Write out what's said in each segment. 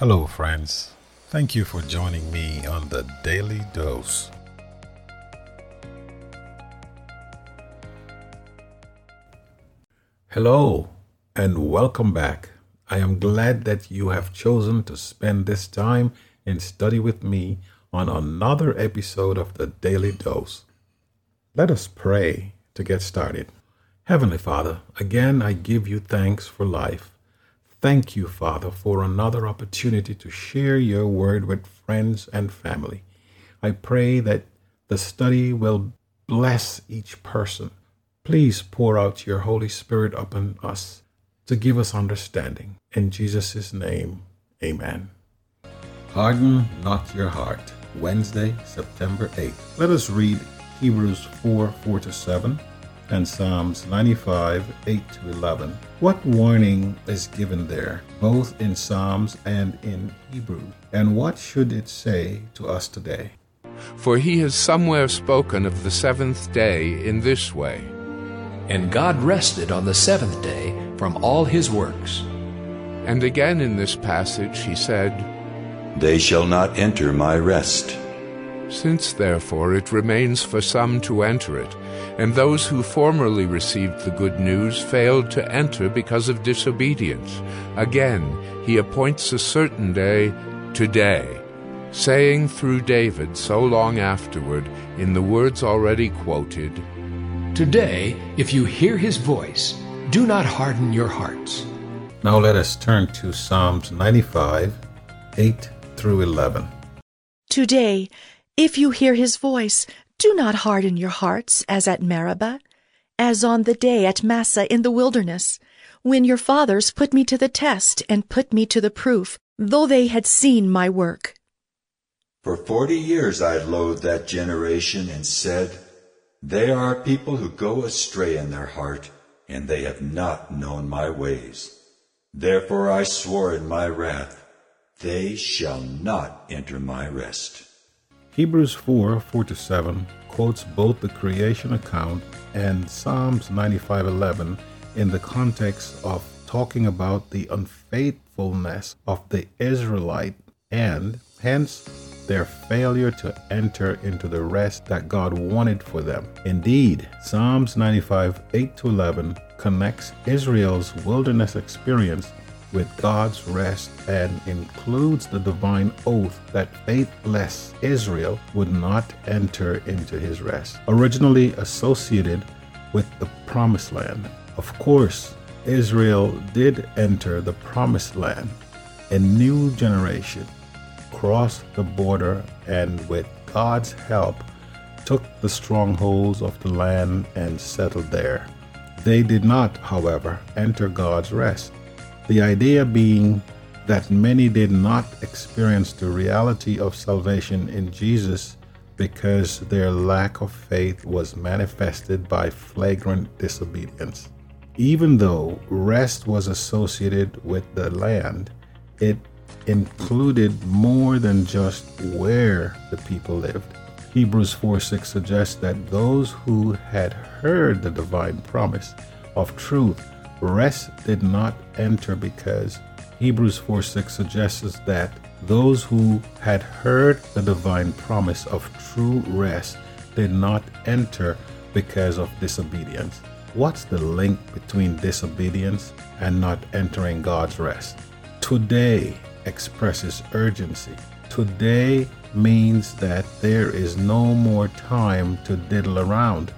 Hello, friends. Thank you for joining me on the Daily Dose. Hello, and welcome back. I am glad that you have chosen to spend this time in study with me on another episode of the Daily Dose. Let us pray to get started. Heavenly Father, again I give you thanks for life. Thank you, Father, for another opportunity to share your word with friends and family. I pray that the study will bless each person. Please pour out your Holy Spirit upon us to give us understanding. In Jesus' name, amen. Harden not your heart. Wednesday, September 8th. Let us read Hebrews 4 4 to 7 and Psalms 95 8 to 11. What warning is given there, both in Psalms and in Hebrew? And what should it say to us today? For he has somewhere spoken of the seventh day in this way And God rested on the seventh day from all his works. And again in this passage he said, They shall not enter my rest. Since therefore it remains for some to enter it, and those who formerly received the good news failed to enter because of disobedience, again he appoints a certain day, today, saying through David so long afterward, in the words already quoted, Today, if you hear his voice, do not harden your hearts. Now let us turn to Psalms 95 8 through 11. Today, if you hear his voice, do not harden your hearts as at Meribah, as on the day at Massah in the wilderness, when your fathers put me to the test and put me to the proof, though they had seen my work. For forty years I loathed that generation and said, They are a people who go astray in their heart, and they have not known my ways. Therefore I swore in my wrath, They shall not enter my rest. Hebrews 4 4 7 quotes both the creation account and Psalms 95 11 in the context of talking about the unfaithfulness of the Israelite and hence their failure to enter into the rest that God wanted for them. Indeed, Psalms 95 8 11 connects Israel's wilderness experience with God's rest and includes the divine oath that faithless Israel would not enter into his rest, originally associated with the promised land. Of course, Israel did enter the promised land. A new generation crossed the border and, with God's help, took the strongholds of the land and settled there. They did not, however, enter God's rest. The idea being that many did not experience the reality of salvation in Jesus because their lack of faith was manifested by flagrant disobedience. Even though rest was associated with the land, it included more than just where the people lived. Hebrews 4 6 suggests that those who had heard the divine promise of truth rest did not enter because Hebrews 4 6 suggests that those who had heard the divine promise of true rest did not enter because of disobedience. What's the link between disobedience and not entering God's rest? Today expresses urgency. Today means that there is no more time to diddle around.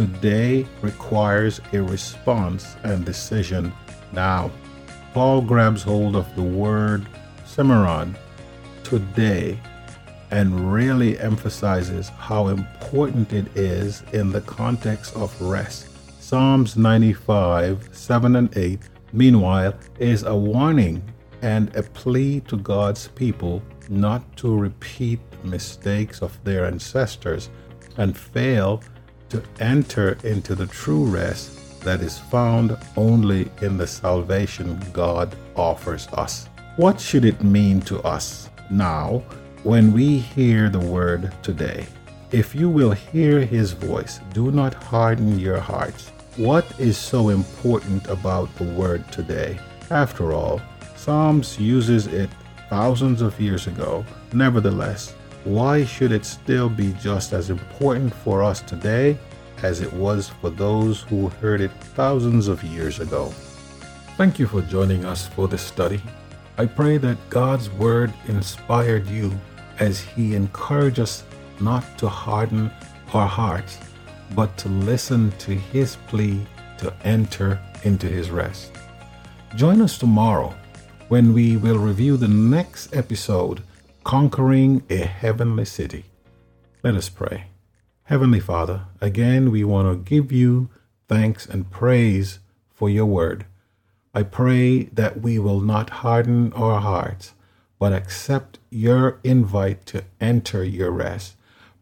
Today requires a response and decision now. Paul grabs hold of the word semeron today and really emphasizes how important it is in the context of rest. Psalms 95, 7 and 8, meanwhile, is a warning and a plea to God's people not to repeat mistakes of their ancestors and fail to enter into the true rest that is found only in the salvation God offers us. What should it mean to us now when we hear the word today? If you will hear his voice, do not harden your hearts. What is so important about the word today? After all, Psalms uses it thousands of years ago. Nevertheless, why should it still be just as important for us today as it was for those who heard it thousands of years ago? Thank you for joining us for this study. I pray that God's Word inspired you as He encouraged us not to harden our hearts, but to listen to His plea to enter into His rest. Join us tomorrow when we will review the next episode Conquering a Heavenly City. Let us pray. Heavenly Father, again we want to give you thanks and praise for your word. I pray that we will not harden our hearts, but accept your invite to enter your rest.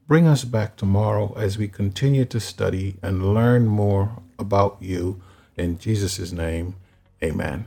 Bring us back tomorrow as we continue to study and learn more about you. In Jesus' name, amen.